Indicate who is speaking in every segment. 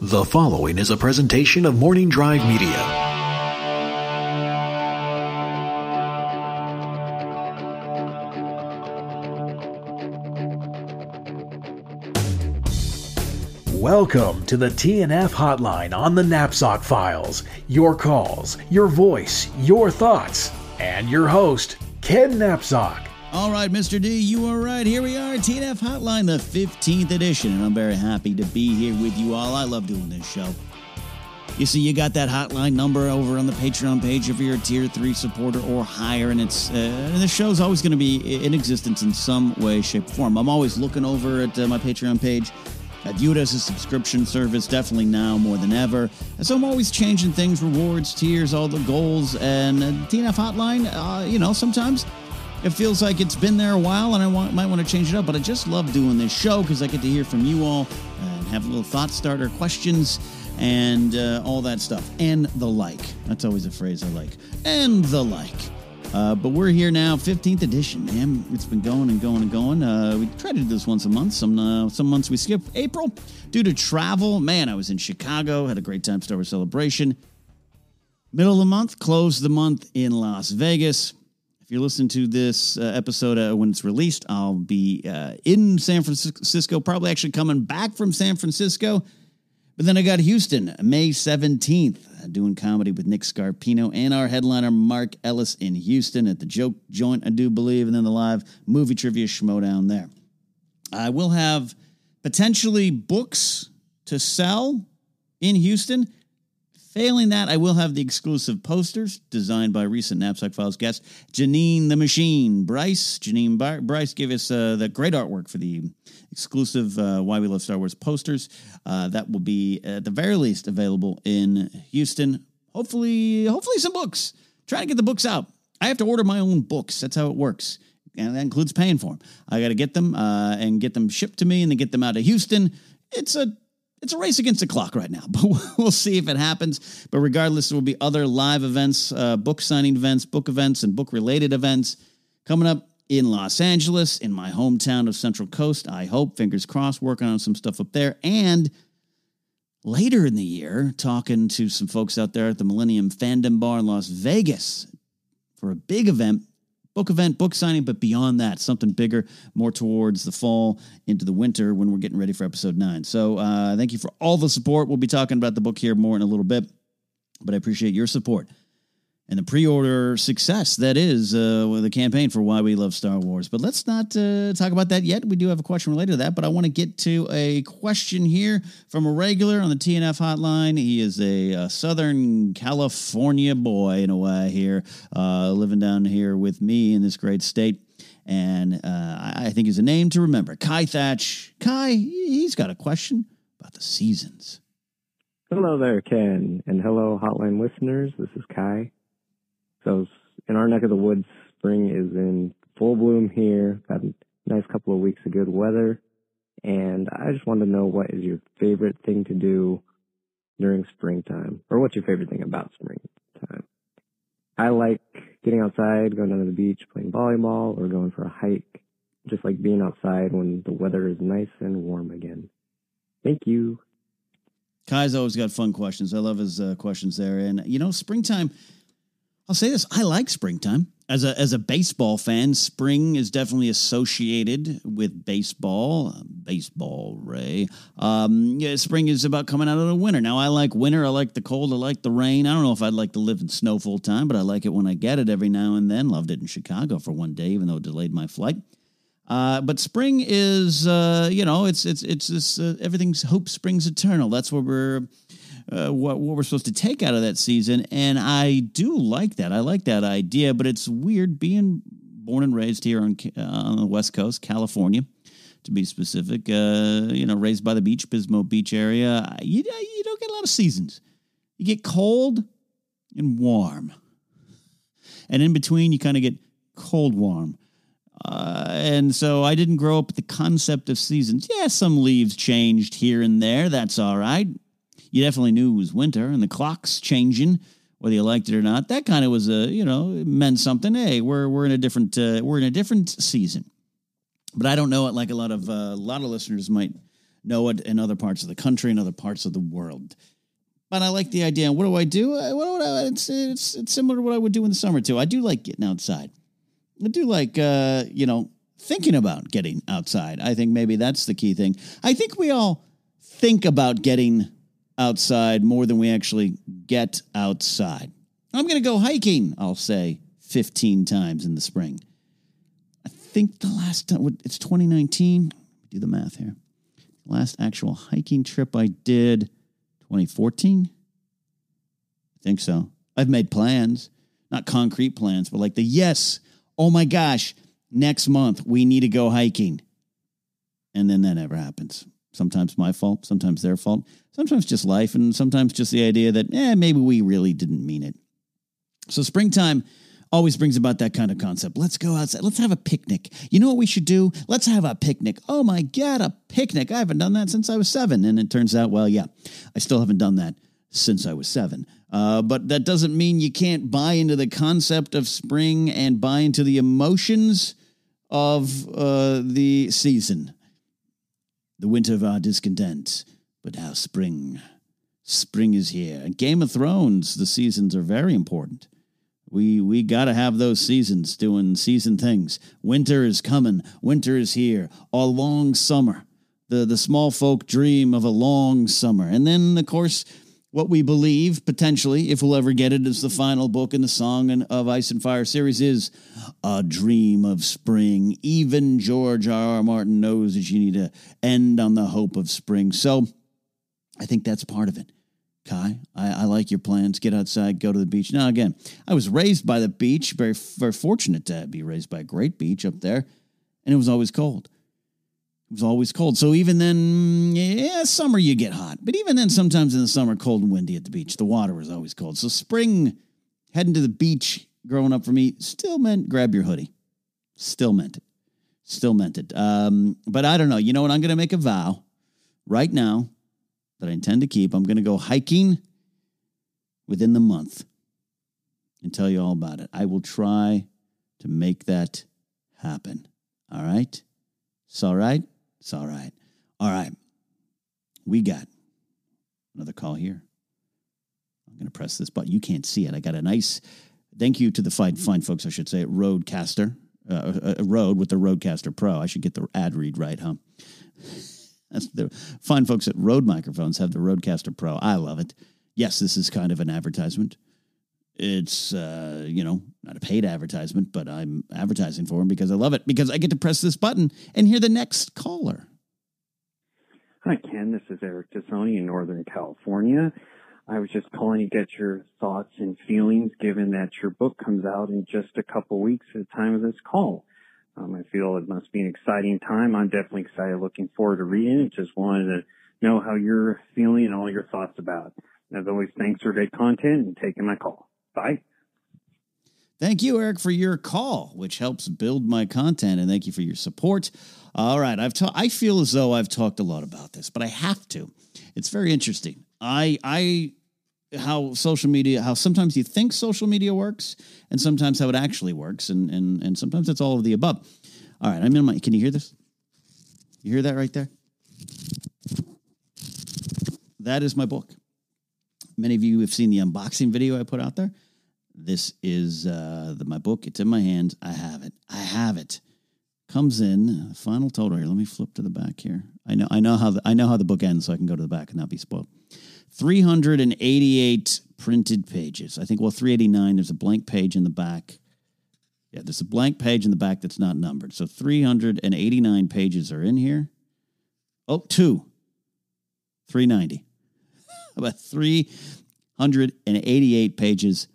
Speaker 1: The following is a presentation of Morning Drive Media. Welcome to the TNF hotline on the Napzok Files. Your calls, your voice, your thoughts, and your host, Ken Napzok.
Speaker 2: All right, Mr. D, you are right. Here we are, TNF Hotline, the 15th edition, and I'm very happy to be here with you all. I love doing this show. You see, you got that hotline number over on the Patreon page if you're a tier three supporter or higher, and it's uh, and the show's always going to be in existence in some way, shape, or form. I'm always looking over at uh, my Patreon page. I view it as a subscription service, definitely now more than ever. And so I'm always changing things, rewards, tiers, all the goals, and uh, TNF Hotline. Uh, you know, sometimes it feels like it's been there a while, and I want, might want to change it up. But I just love doing this show because I get to hear from you all and have little thought starter questions and uh, all that stuff, and the like. That's always a phrase I like, and the like. Uh, but we're here now, 15th edition, man. It's been going and going and going. Uh, we try to do this once a month. Some uh, some months we skip April due to travel. Man, I was in Chicago, had a great time, Star Wars Celebration. Middle of the month, closed the month in Las Vegas. If you're listening to this uh, episode uh, when it's released, I'll be uh, in San Francisco, probably actually coming back from San Francisco but then I got Houston, May 17th, doing comedy with Nick Scarpino and our headliner, Mark Ellis, in Houston at the Joke Joint, I do believe, and then the live movie trivia Schmoedown there. I will have potentially books to sell in Houston. Failing that, I will have the exclusive posters designed by recent Napzok Files guest Janine the Machine Bryce. Janine Bar- Bryce gave us uh, the great artwork for the exclusive uh, Why We Love Star Wars posters. Uh, that will be at the very least available in Houston. Hopefully, hopefully some books. Trying to get the books out. I have to order my own books. That's how it works, and that includes paying for them. I got to get them uh, and get them shipped to me, and then get them out of Houston. It's a it's a race against the clock right now, but we'll see if it happens. But regardless, there will be other live events, uh, book signing events, book events, and book related events coming up in Los Angeles, in my hometown of Central Coast. I hope, fingers crossed, working on some stuff up there. And later in the year, talking to some folks out there at the Millennium Fandom Bar in Las Vegas for a big event book event, book signing, but beyond that, something bigger, more towards the fall into the winter when we're getting ready for episode nine. So uh, thank you for all the support. We'll be talking about the book here more in a little bit, but I appreciate your support and the pre-order success that is uh, the campaign for why we love Star Wars. But let's not uh, talk about that yet. We do have a question related to that, but I want to get to a question here from a regular on the TNF hotline. He is a, a Southern California boy in a way here, uh, living down here with me in this great state. And uh, I think he's a name to remember. Kai Thatch. Kai, he's got a question about the seasons.
Speaker 3: Hello there, Ken, and hello, hotline listeners. This is Kai. So in our neck of the woods, spring is in full bloom here. Got a nice couple of weeks of good weather. And I just wanted to know what is your favorite thing to do during springtime? Or what's your favorite thing about springtime? I like getting outside, going down to the beach, playing volleyball, or going for a hike. Just like being outside when the weather is nice and warm again. Thank you.
Speaker 2: Kai's always got fun questions. I love his uh, questions there. And, you know, springtime I'll say this: I like springtime. As a as a baseball fan, spring is definitely associated with baseball. Baseball, Ray. Um, yeah, spring is about coming out of the winter. Now, I like winter. I like the cold. I like the rain. I don't know if I'd like to live in snow full time, but I like it when I get it every now and then. Loved it in Chicago for one day, even though it delayed my flight. Uh, but spring is, uh, you know, it's it's it's this uh, everything's hope springs eternal. That's where we're uh, what, what we're supposed to take out of that season. And I do like that. I like that idea, but it's weird being born and raised here on, uh, on the West Coast, California, to be specific. Uh, you know, raised by the beach, Pismo Beach area. You, you don't get a lot of seasons. You get cold and warm. And in between, you kind of get cold warm. Uh, and so I didn't grow up with the concept of seasons. Yeah, some leaves changed here and there. That's all right you definitely knew it was winter and the clock's changing, whether you liked it or not. That kind of was a you know meant something. Hey, we're we're in a different uh, we're in a different season. But I don't know it like a lot of uh, a lot of listeners might know it in other parts of the country and other parts of the world. But I like the idea. What do I do? Uh, what it's, it's, it's similar to what I would do in the summer, too. I do like getting outside. I do like, uh, you know, thinking about getting outside. I think maybe that's the key thing. I think we all think about getting outside more than we actually get outside. I'm going to go hiking, I'll say 15 times in the spring. I think the last time, it's 2019. Do the math here. Last actual hiking trip I did, 2014. I think so. I've made plans, not concrete plans, but like the yes, oh my gosh, next month we need to go hiking. And then that never happens. Sometimes my fault, sometimes their fault, sometimes just life, and sometimes just the idea that, eh, maybe we really didn't mean it. So springtime always brings about that kind of concept. Let's go outside. Let's have a picnic. You know what we should do? Let's have a picnic. Oh my God, a picnic. I haven't done that since I was seven. And it turns out, well, yeah, I still haven't done that since I was seven. Uh, but that doesn't mean you can't buy into the concept of spring and buy into the emotions of uh, the season. The winter of our discontent, but now spring. Spring is here. And Game of Thrones, the seasons are very important. We we got to have those seasons doing season things. Winter is coming. Winter is here. A long summer. The the small folk dream of a long summer. And then of course what we believe potentially if we'll ever get it is the final book in the Song and of Ice and Fire series is A Dream of Spring. Even George R. R. Martin knows that you need to end on the hope of spring. So I think that's part of it. Kai, I, I, like your plans. Get outside, go to the beach. Now, again, I was raised by the beach, very, very fortunate to be raised by a great beach up there, and it was always cold. It was always cold. So even then, yeah, summer you get hot. But even then, sometimes in the summer, cold and windy at the beach. The water was always cold. So spring, heading to the beach growing up for me, still meant grab your hoodie. Still meant it. Still meant it. Um, but I don't know. You know what? I'm going to make a vow right now that I intend to keep. I'm going to go hiking within the month and tell you all about it. I will try to make that happen. All right? It's all right? It's all right. All right. We got another call here. I'm going to press this button. You can't see it. I got a nice thank you to the fine, fine folks, I should say, at Rodecaster, uh, a, a Rode with the Rodecaster Pro. I should get the ad read right, huh? That's the fine folks at Rode Microphones have the Rodecaster Pro. I love it. Yes, this is kind of an advertisement. It's uh, you know not a paid advertisement, but I'm advertising for them because I love it because I get to press this button and hear the next caller.
Speaker 4: Hi Ken, this is Eric Tassoni in Northern California. I was just calling to get your thoughts and feelings, given that your book comes out in just a couple weeks at the time of this call. Um, I feel it must be an exciting time. I'm definitely excited, looking forward to reading it. Just wanted to know how you're feeling and all your thoughts about it. As always, thanks for great content and taking my call. Bye.
Speaker 2: Thank you, Eric, for your call, which helps build my content, and thank you for your support. All right, I've ta- I feel as though I've talked a lot about this, but I have to. It's very interesting. I I how social media how sometimes you think social media works and sometimes how it actually works. And and and sometimes it's all of the above. All right i'm in my can you hear this? You hear that right there? That is my book. Many of you have seen the unboxing video i put out there. This is uh the, my book. It's in my hands i have it. I have it. Comes in final total. Here let me flip to the back here. I know i know how the, i know how the book ends so i can go to the back and not be spoiled 388 printed pages. I think, well, 389, there's a blank page in the back. Yeah, there's a blank page in the back that's not numbered. So 389 pages are in here. Oh, two. 390. About 388 pages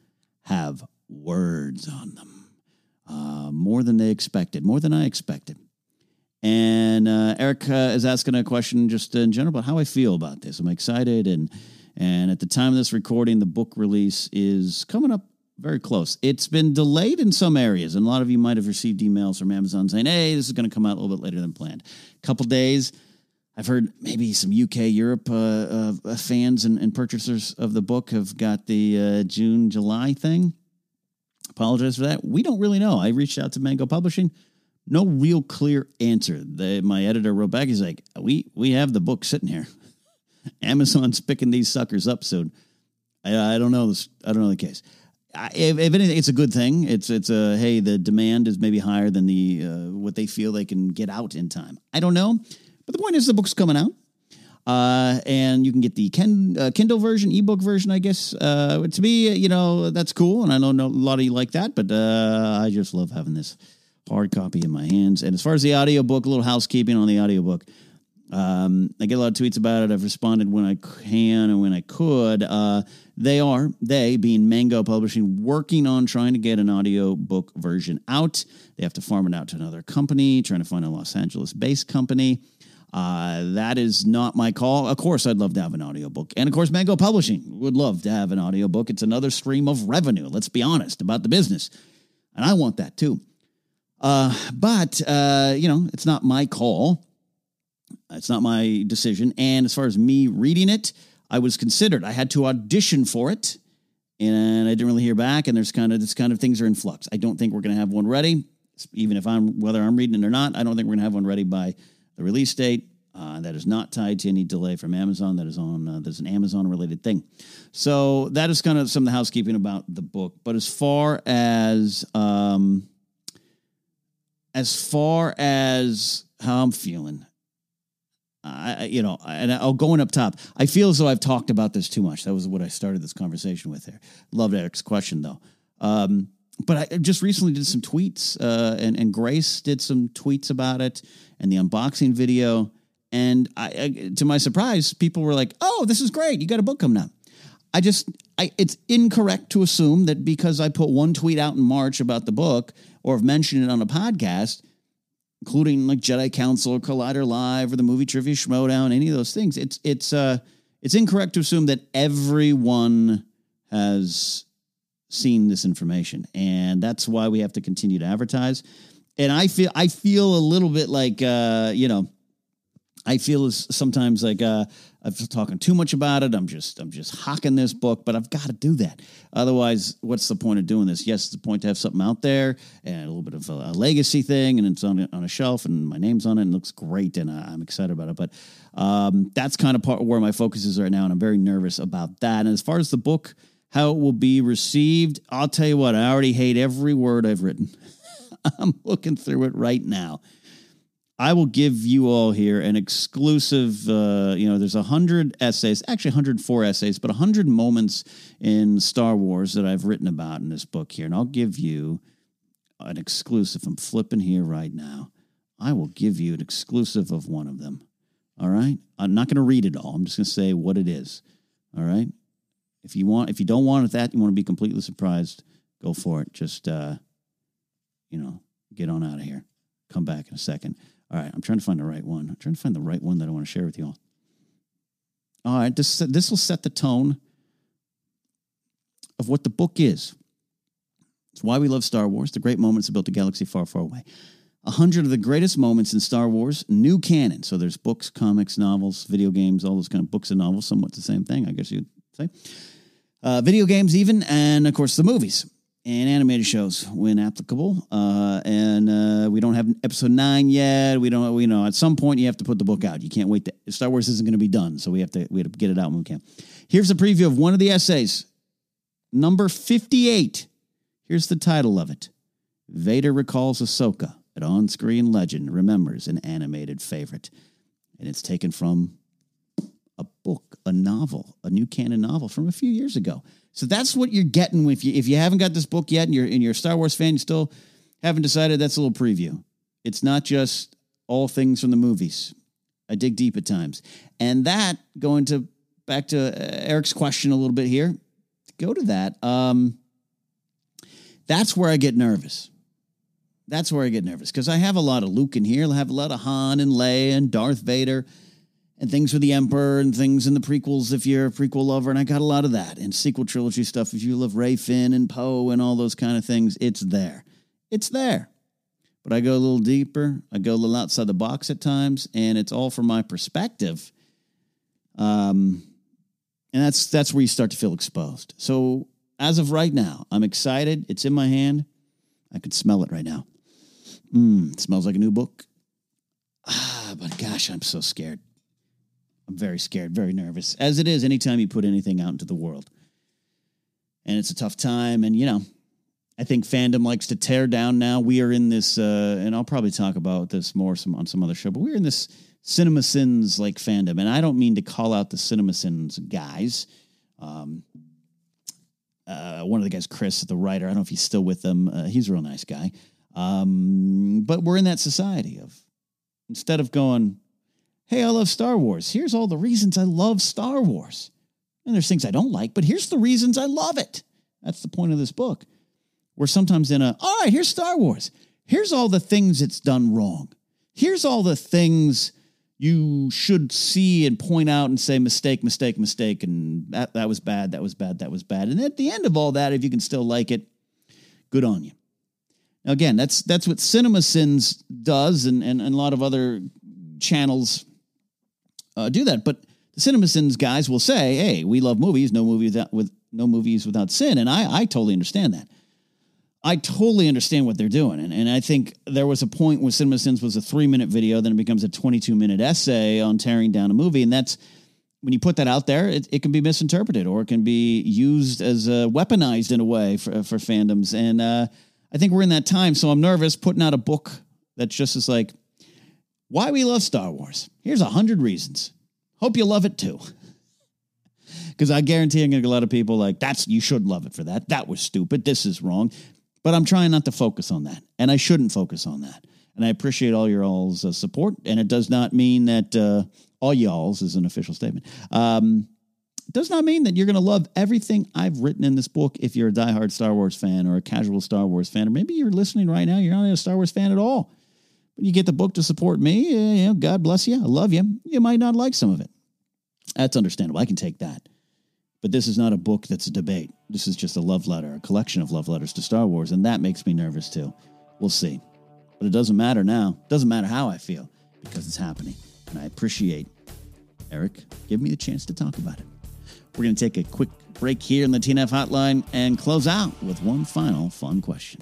Speaker 2: have words on them. Uh, more than they expected, more than I expected. And uh, Eric uh, is asking a question just in general about how I feel about this. I'm excited, and and at the time of this recording, the book release is coming up very close. It's been delayed in some areas, and a lot of you might have received emails from Amazon saying, "Hey, this is going to come out a little bit later than planned." A couple days. I've heard maybe some UK, Europe uh, uh, fans and, and, purchasers of the book have got the uh, June, July thing. Apologize for that. We don't really know. I reached out to Mango Publishing no real clear answer. The, my editor wrote back. He's like, "We we have the book sitting here. Amazon's picking these suckers up soon." I, I don't know. This, I don't know the case. I, if, if, anything, it's a good thing. It's it's a hey, the demand is maybe higher than the uh, what they feel they can get out in time. I don't know, but the point is the book's coming out. Uh, and you can get the Ken, uh, Kindle version, ebook version, I guess. Uh, to me, you know, that's cool. And I know a lot of you like that, but uh, I just love having this hard copy in my hands. And as far as the audiobook, a little housekeeping on the audiobook. Um, I get a lot of tweets about it. I've responded when I can and when I could. Uh, they are, they being Mango Publishing, working on trying to get an audiobook version out. They have to farm it out to another company, trying to find a Los Angeles based company. Uh, that is not my call. Of course, I'd love to have an audiobook. And of course, Mango Publishing would love to have an audiobook. It's another stream of revenue. Let's be honest about the business. And I want that too. Uh, but, uh, you know, it's not my call. It's not my decision. And as far as me reading it, I was considered. I had to audition for it, and I didn't really hear back. And there's kind of this kind of things are in flux. I don't think we're going to have one ready, even if I'm whether I'm reading it or not. I don't think we're going to have one ready by the release date. Uh, that is not tied to any delay from Amazon. That is on uh, that's an Amazon related thing. So that is kind of some of the housekeeping about the book. But as far as um, as far as how I'm feeling, I, you know, and I'll going up top. I feel as though I've talked about this too much. That was what I started this conversation with. There, loved Eric's question though. Um, but I just recently did some tweets, uh, and and Grace did some tweets about it, and the unboxing video. And I, I, to my surprise, people were like, "Oh, this is great! You got a book coming out." I just, I, it's incorrect to assume that because I put one tweet out in March about the book or have mentioned it on a podcast, including like Jedi Council or Collider Live or the movie Trivia Schmoedown, any of those things, it's it's uh it's incorrect to assume that everyone has seen this information, and that's why we have to continue to advertise. And I feel I feel a little bit like uh, you know I feel sometimes like uh, I'm talking too much about it. I'm just I'm just hawking this book, but I've got to do that. Otherwise, what's the point of doing this? Yes, it's the point to have something out there and a little bit of a, a legacy thing, and it's on on a shelf, and my name's on it, and it looks great, and I, am excited about it. But um, that's kind of part where my focus is right now, and I'm very nervous about that. And as far as the book, how it will be received, I'll tell you what. I already hate every word I've written. I'm looking through it right now. I will give you all here an exclusive. Uh, you know, there's hundred essays, actually 104 essays, but 100 moments in Star Wars that I've written about in this book here, and I'll give you an exclusive. I'm flipping here right now. I will give you an exclusive of one of them. All right, I'm not going to read it all. I'm just going to say what it is. All right. If you want, if you don't want that, you want to be completely surprised, go for it. Just, uh, you know, get on out of here. Come back in a second. All right, I'm trying to find the right one. I'm trying to find the right one that I want to share with you all. All right, this this will set the tone of what the book is. It's why we love Star Wars, the great moments that built a galaxy far, far away. A hundred of the greatest moments in Star Wars, new canon. So there's books, comics, novels, video games, all those kind of books and novels, somewhat the same thing, I guess you'd say. Uh, video games, even, and of course the movies and animated shows when applicable. Uh, and uh, we don't have episode nine yet. We don't, you know, at some point you have to put the book out. You can't wait. To, Star Wars isn't going to be done, so we have to we have to get it out when we can. Here's a preview of one of the essays, number fifty-eight. Here's the title of it: Vader recalls Ahsoka. An on-screen legend remembers an animated favorite, and it's taken from a book, a novel, a new canon novel from a few years ago. So that's what you're getting if you if you haven't got this book yet and you're and you're a Star Wars fan, you still haven't decided. That's a little preview. It's not just all things from the movies. I dig deep at times, and that going to back to uh, Eric's question a little bit here. Go to that. Um, that's where I get nervous. That's where I get nervous because I have a lot of Luke in here. I have a lot of Han and Leia and Darth Vader and things with the Emperor and things in the prequels if you're a prequel lover. And I got a lot of that and sequel trilogy stuff. If you love Rey Finn and Poe and all those kind of things, it's there. It's there. But I go a little deeper. I go a little outside the box at times, and it's all from my perspective. Um, and that's that's where you start to feel exposed. So as of right now, I'm excited. It's in my hand. I could smell it right now. Mm, smells like a new book. Ah, but gosh, I'm so scared. I'm very scared, very nervous, as it is anytime you put anything out into the world. And it's a tough time. And, you know, I think fandom likes to tear down now. We are in this, uh, and I'll probably talk about this more some, on some other show, but we're in this cinema sins like fandom. And I don't mean to call out the cinema sins guys. Um, uh, one of the guys, Chris, the writer, I don't know if he's still with them. Uh, he's a real nice guy. Um, but we're in that society of instead of going, hey, I love Star Wars, here's all the reasons I love Star Wars. And there's things I don't like, but here's the reasons I love it. That's the point of this book. We're sometimes in a, all right, here's Star Wars. Here's all the things it's done wrong. Here's all the things you should see and point out and say mistake, mistake, mistake, and that, that was bad, that was bad, that was bad. And at the end of all that, if you can still like it, good on you. Now, again, that's that's what Cinema Sins does, and, and, and a lot of other channels uh, do that. But the Cinema Sins guys will say, "Hey, we love movies. No movie without with no movies without sin," and I I totally understand that. I totally understand what they're doing. And, and I think there was a point where Cinema Sins was a three minute video, then it becomes a 22 minute essay on tearing down a movie. And that's when you put that out there, it, it can be misinterpreted or it can be used as uh, weaponized in a way for, for fandoms. And uh, I think we're in that time. So I'm nervous putting out a book that's just as like, why we love Star Wars. Here's a hundred reasons. Hope you love it too. Because I guarantee I'm going to get a lot of people like, that's, you should love it for that. That was stupid. This is wrong. But I'm trying not to focus on that, and I shouldn't focus on that. And I appreciate all your all's uh, support. And it does not mean that uh, all y'all's is an official statement. Um, does not mean that you're going to love everything I've written in this book if you're a diehard Star Wars fan or a casual Star Wars fan, or maybe you're listening right now, you're not a Star Wars fan at all. But you get the book to support me. Eh, you know, God bless you. I love you. You might not like some of it. That's understandable. I can take that. But this is not a book that's a debate. This is just a love letter, a collection of love letters to Star Wars, and that makes me nervous too. We'll see. But it doesn't matter now. It doesn't matter how I feel because it's happening. And I appreciate Eric giving me the chance to talk about it. We're going to take a quick break here in the TNF hotline and close out with one final fun question.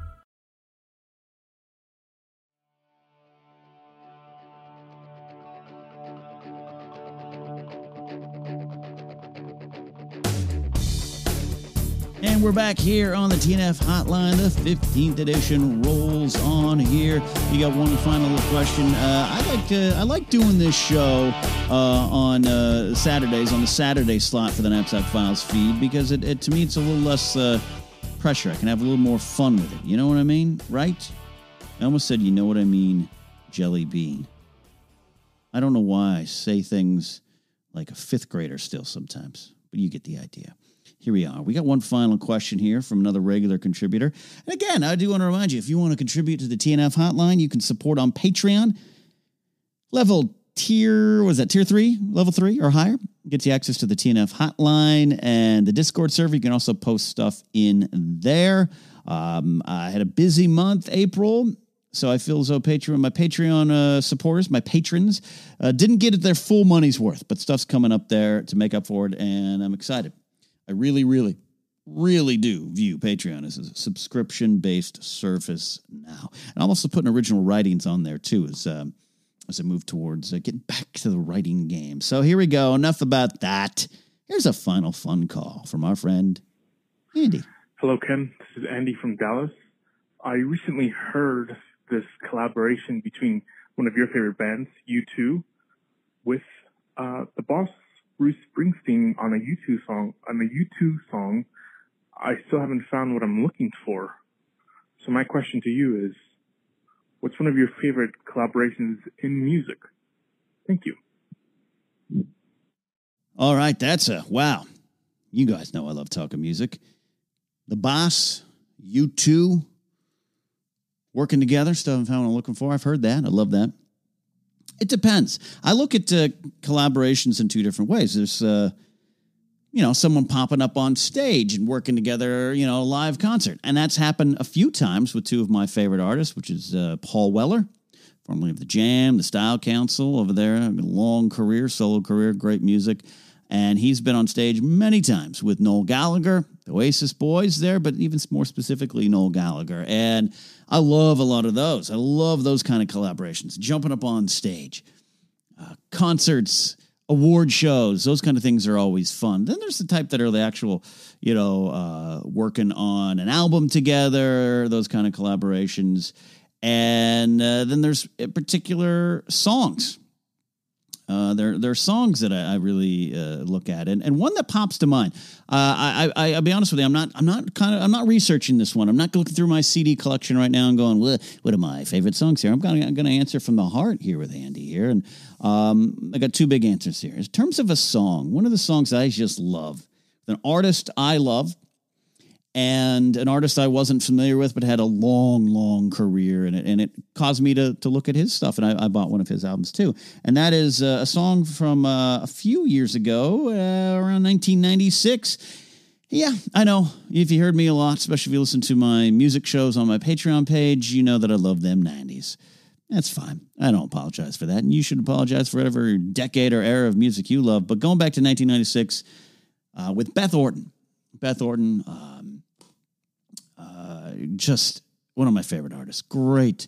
Speaker 2: And we're back here on the TNF Hotline. The 15th edition rolls on here. You got one final question. Uh, I like to, I like doing this show uh, on uh, Saturdays on the Saturday slot for the Napzok Files feed because it, it to me it's a little less uh, pressure. I can have a little more fun with it. You know what I mean, right? I almost said, you know what I mean, jelly bean. I don't know why I say things like a fifth grader still sometimes, but you get the idea here we are. We got one final question here from another regular contributor. And again, I do want to remind you if you want to contribute to the TNF hotline, you can support on Patreon. Level tier, was that tier three, level three or higher? Gets you access to the TNF hotline and the Discord server. You can also post stuff in there. Um, I had a busy month, April. So I feel as though Patreon, my Patreon uh, supporters, my patrons, uh, didn't get their full money's worth, but stuff's coming up there to make up for it, and I'm excited. I really, really, really do view Patreon as a subscription based service now. And I'm also putting original writings on there too as, um, as I move towards uh, getting back to the writing game. So here we go. Enough about that. Here's a final fun call from our friend Andy.
Speaker 5: Hello, Ken. This is Andy from Dallas. I recently heard this collaboration between one of your favorite bands, U2, with uh, the boss Bruce Springsteen on a U2 song on a U2 song I still haven't found what I'm looking for. So my question to you is, what's one of your favorite collaborations in music? Thank you.
Speaker 2: All right, that's a wow. You guys know I love talking music. The boss, U2 working together, stuff I'm found I'm looking for. I've heard that. I love that. It depends. I look at uh, collaborations in two different ways. There's, uh, you know, someone popping up on stage and working together, you know, a live concert. And that's happened a few times with two of my favorite artists, which is uh, Paul Weller, formerly of The Jam, The Style Council over there, long career, solo career, great music. And he's been on stage many times with Noel Gallagher, the Oasis Boys there, but even more specifically, Noel Gallagher. And I love a lot of those. I love those kind of collaborations, jumping up on stage, uh, concerts, award shows, those kind of things are always fun. Then there's the type that are the actual, you know, uh, working on an album together, those kind of collaborations. And uh, then there's particular songs uh, there, there are songs that I, I really uh, look at, and, and one that pops to mind. Uh, I, I, I'll be honest with you, I'm not, I'm not kind of, I'm not researching this one. I'm not looking through my CD collection right now and going, what, what are my favorite songs here? I'm going, I'm going to answer from the heart here with Andy here, and um, I got two big answers here. In terms of a song, one of the songs I just love, an artist I love, and an artist I wasn't familiar with, but had a long, long career in it. And it caused me to, to look at his stuff. And I, I bought one of his albums too. And that is uh, a song from uh, a few years ago, uh, around 1996. Yeah, I know. If you heard me a lot, especially if you listen to my music shows on my Patreon page, you know that I love them 90s. That's fine. I don't apologize for that. And you should apologize for whatever decade or era of music you love. But going back to 1996 uh, with Beth Orton. Beth Orton, um, just one of my favorite artists. Great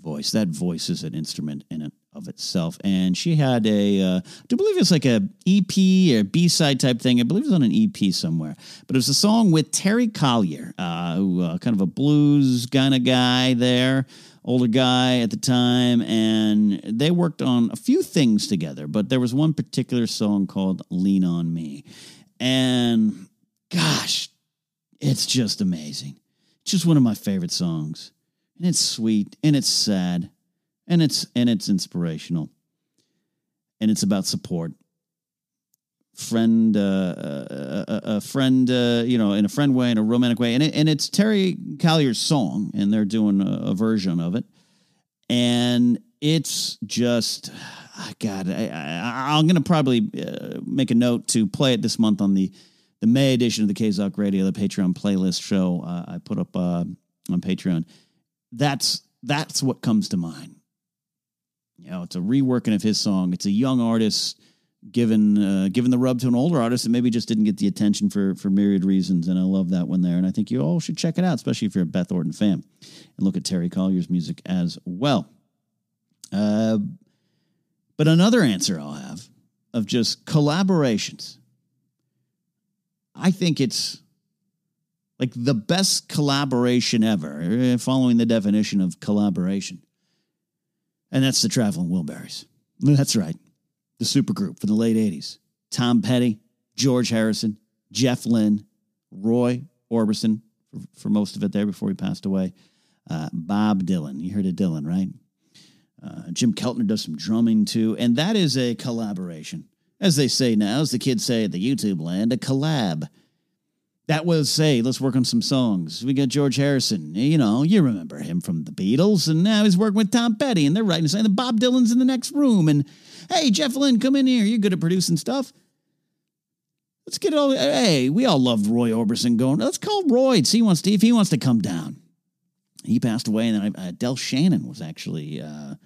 Speaker 2: voice. That voice is an instrument in it of itself. And she had a, uh, I do believe it's like a EP or B side type thing. I believe it was on an EP somewhere. But it was a song with Terry Callier, uh, who uh, kind of a blues kind of guy there, older guy at the time, and they worked on a few things together. But there was one particular song called "Lean on Me," and gosh, it's just amazing just one of my favorite songs. And it's sweet and it's sad and it's and it's inspirational. And it's about support. Friend, uh, a, uh, a, friend, uh, you know, in a friend way, in a romantic way, and it, and it's Terry Callier's song, and they're doing a, a version of it, and it's just, God, I, I, I'm to probably uh, make a note to play it this month on the the May edition of the KZOC Radio, the Patreon playlist show uh, I put up uh, on Patreon. That's that's what comes to mind. You know, it's a reworking of his song. It's a young artist given uh, given the rub to an older artist that maybe just didn't get the attention for for myriad reasons. And I love that one there. And I think you all should check it out, especially if you're a Beth Orton fan, and look at Terry Callier's music as well. Uh, but another answer I'll have of just collaborations I think it's like the best collaboration ever, eh, following the definition of collaboration. And that's the Traveling Wilburys. That's right. The supergroup from the late 80s. Tom Petty, George Harrison, Jeff Lynne, Roy Orbison for, for most of it there before he passed away. Uh, Bob Dylan. You heard of Dylan, right? Uh, Jim Keltner does some drumming too. And that is a collaboration as they say now, as the kids say at the YouTube land, a collab. That was, say, let's work on some songs. We got George Harrison. You know, you remember him from the Beatles, and now he's working with Tom Petty, and they're writing saying that Bob Dylan's in the next room. And hey, Jeff Lynne, come in here. You're good at producing stuff. Let's get it all. Hey, we all loved Roy Orbison going. Let's call Roy. See, he wants to, he wants to come down. He passed away, and then uh, Del Shannon was actually uh,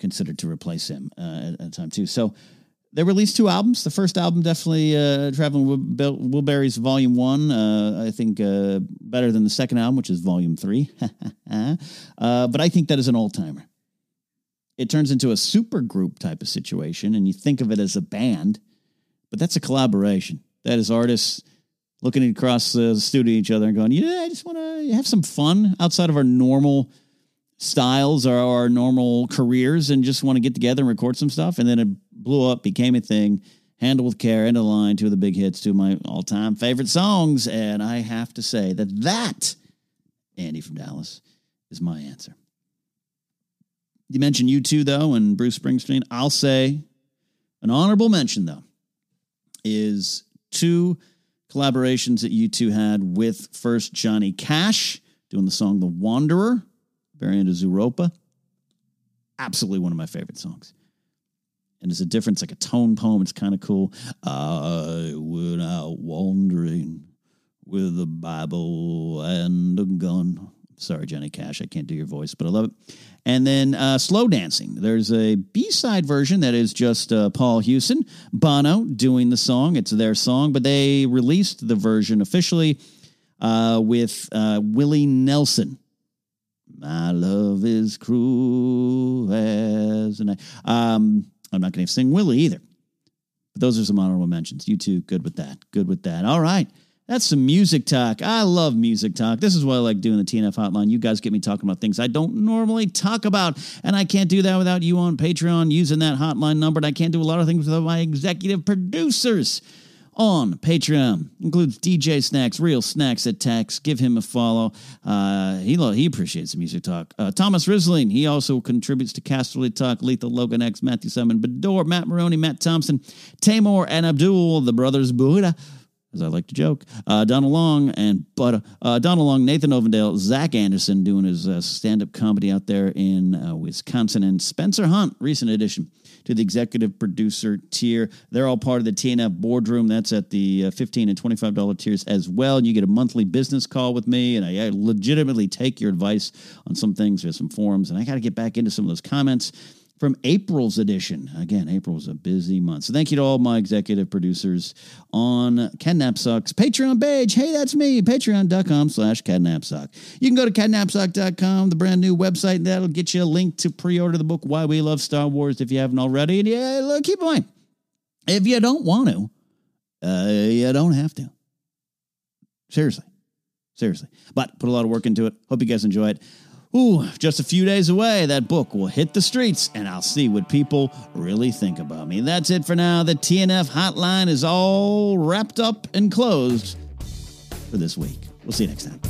Speaker 2: considered to replace him uh, at the time too. So they released two albums. The first album, definitely uh, Traveling Wilburys Volume 1, uh, I think uh, better than the second album, which is Volume 3. uh, but I think that is an old timer. It turns into a super group type of situation, and you think of it as a band, but that's a collaboration. That is artists looking across the studio each other and going, Yeah, I just want to have some fun outside of our normal styles or our normal careers and just want to get together and record some stuff. And then it blew up, became a thing, Handle with Care, End of the Line, two of the big hits, two of my all time favorite songs. And I have to say that that, Andy from Dallas, is my answer. You mentioned U2 though, and Bruce Springsteen. I'll say an honorable mention, though, is two collaborations that U2 had with first Johnny Cash doing the song The Wanderer, variant of Zooropa. Absolutely one of my favorite songs and it's a difference, like a tone poem. It's kind of cool. I went out wandering with a Bible and a gun. Sorry, Johnny Cash, I can't do your voice, but I love it. And then uh, Slow Dancing. There's a B side version that is just uh, Paul Hewson, Bono doing the song. It's their song, but they released the version officially uh, with uh, Willie Nelson. My love is cruel as a Um, I'm not going to sing Willie either. But those are some honorable mentions. You two, good with that. Good with that. All right. That's some music talk. I love music talk. This is why I like doing the TNF hotline. You guys get me talking about things I don't normally talk about. And I can't do that without you on Patreon using that hotline number. And I can't do a lot of things without my executive producers on Patreon. Includes DJ Snacks, Real Snacks Attacks. Give him a follow. Uh, he he appreciates the music talk. Uh, Thomas Risling, he also contributes to Casterly Talk, Lethal Logan X, Matthew Simon, Bedore, Matt Maroney, Matt Thompson, Tamor, and Abdul, the brothers Buddha as I like to joke. Uh, Donald Long and but uh, Donald Long, Nathan Ovendale, Zach Anderson doing his uh, stand up comedy out there in uh, Wisconsin, and Spencer Hunt, recent addition to the executive producer tier. They're all part of the TNF boardroom. That's at the uh, 15 and $25 tiers as well. And you get a monthly business call with me, and I, I legitimately take your advice on some things. There's some forums, and I got to get back into some of those comments from April's edition. Again, April was a busy month. So thank you to all my executive producers on Napzok's Patreon page. Hey, that's me, patreon.com slash kennapzok. You can go to kennapzok.com, the brand new website, and that'll get you a link to pre-order the book Why We Love Star Wars if you haven't already. And yeah, look, keep in mind, if you don't want to, uh, you don't have to. Seriously. Seriously. But put a lot of work into it. Hope you guys enjoy it. Ooh, just a few days away, that book will hit the streets and I'll see what people really think about me. That's it for now. The TNF hotline is all wrapped up and closed for this week. We'll see you next time.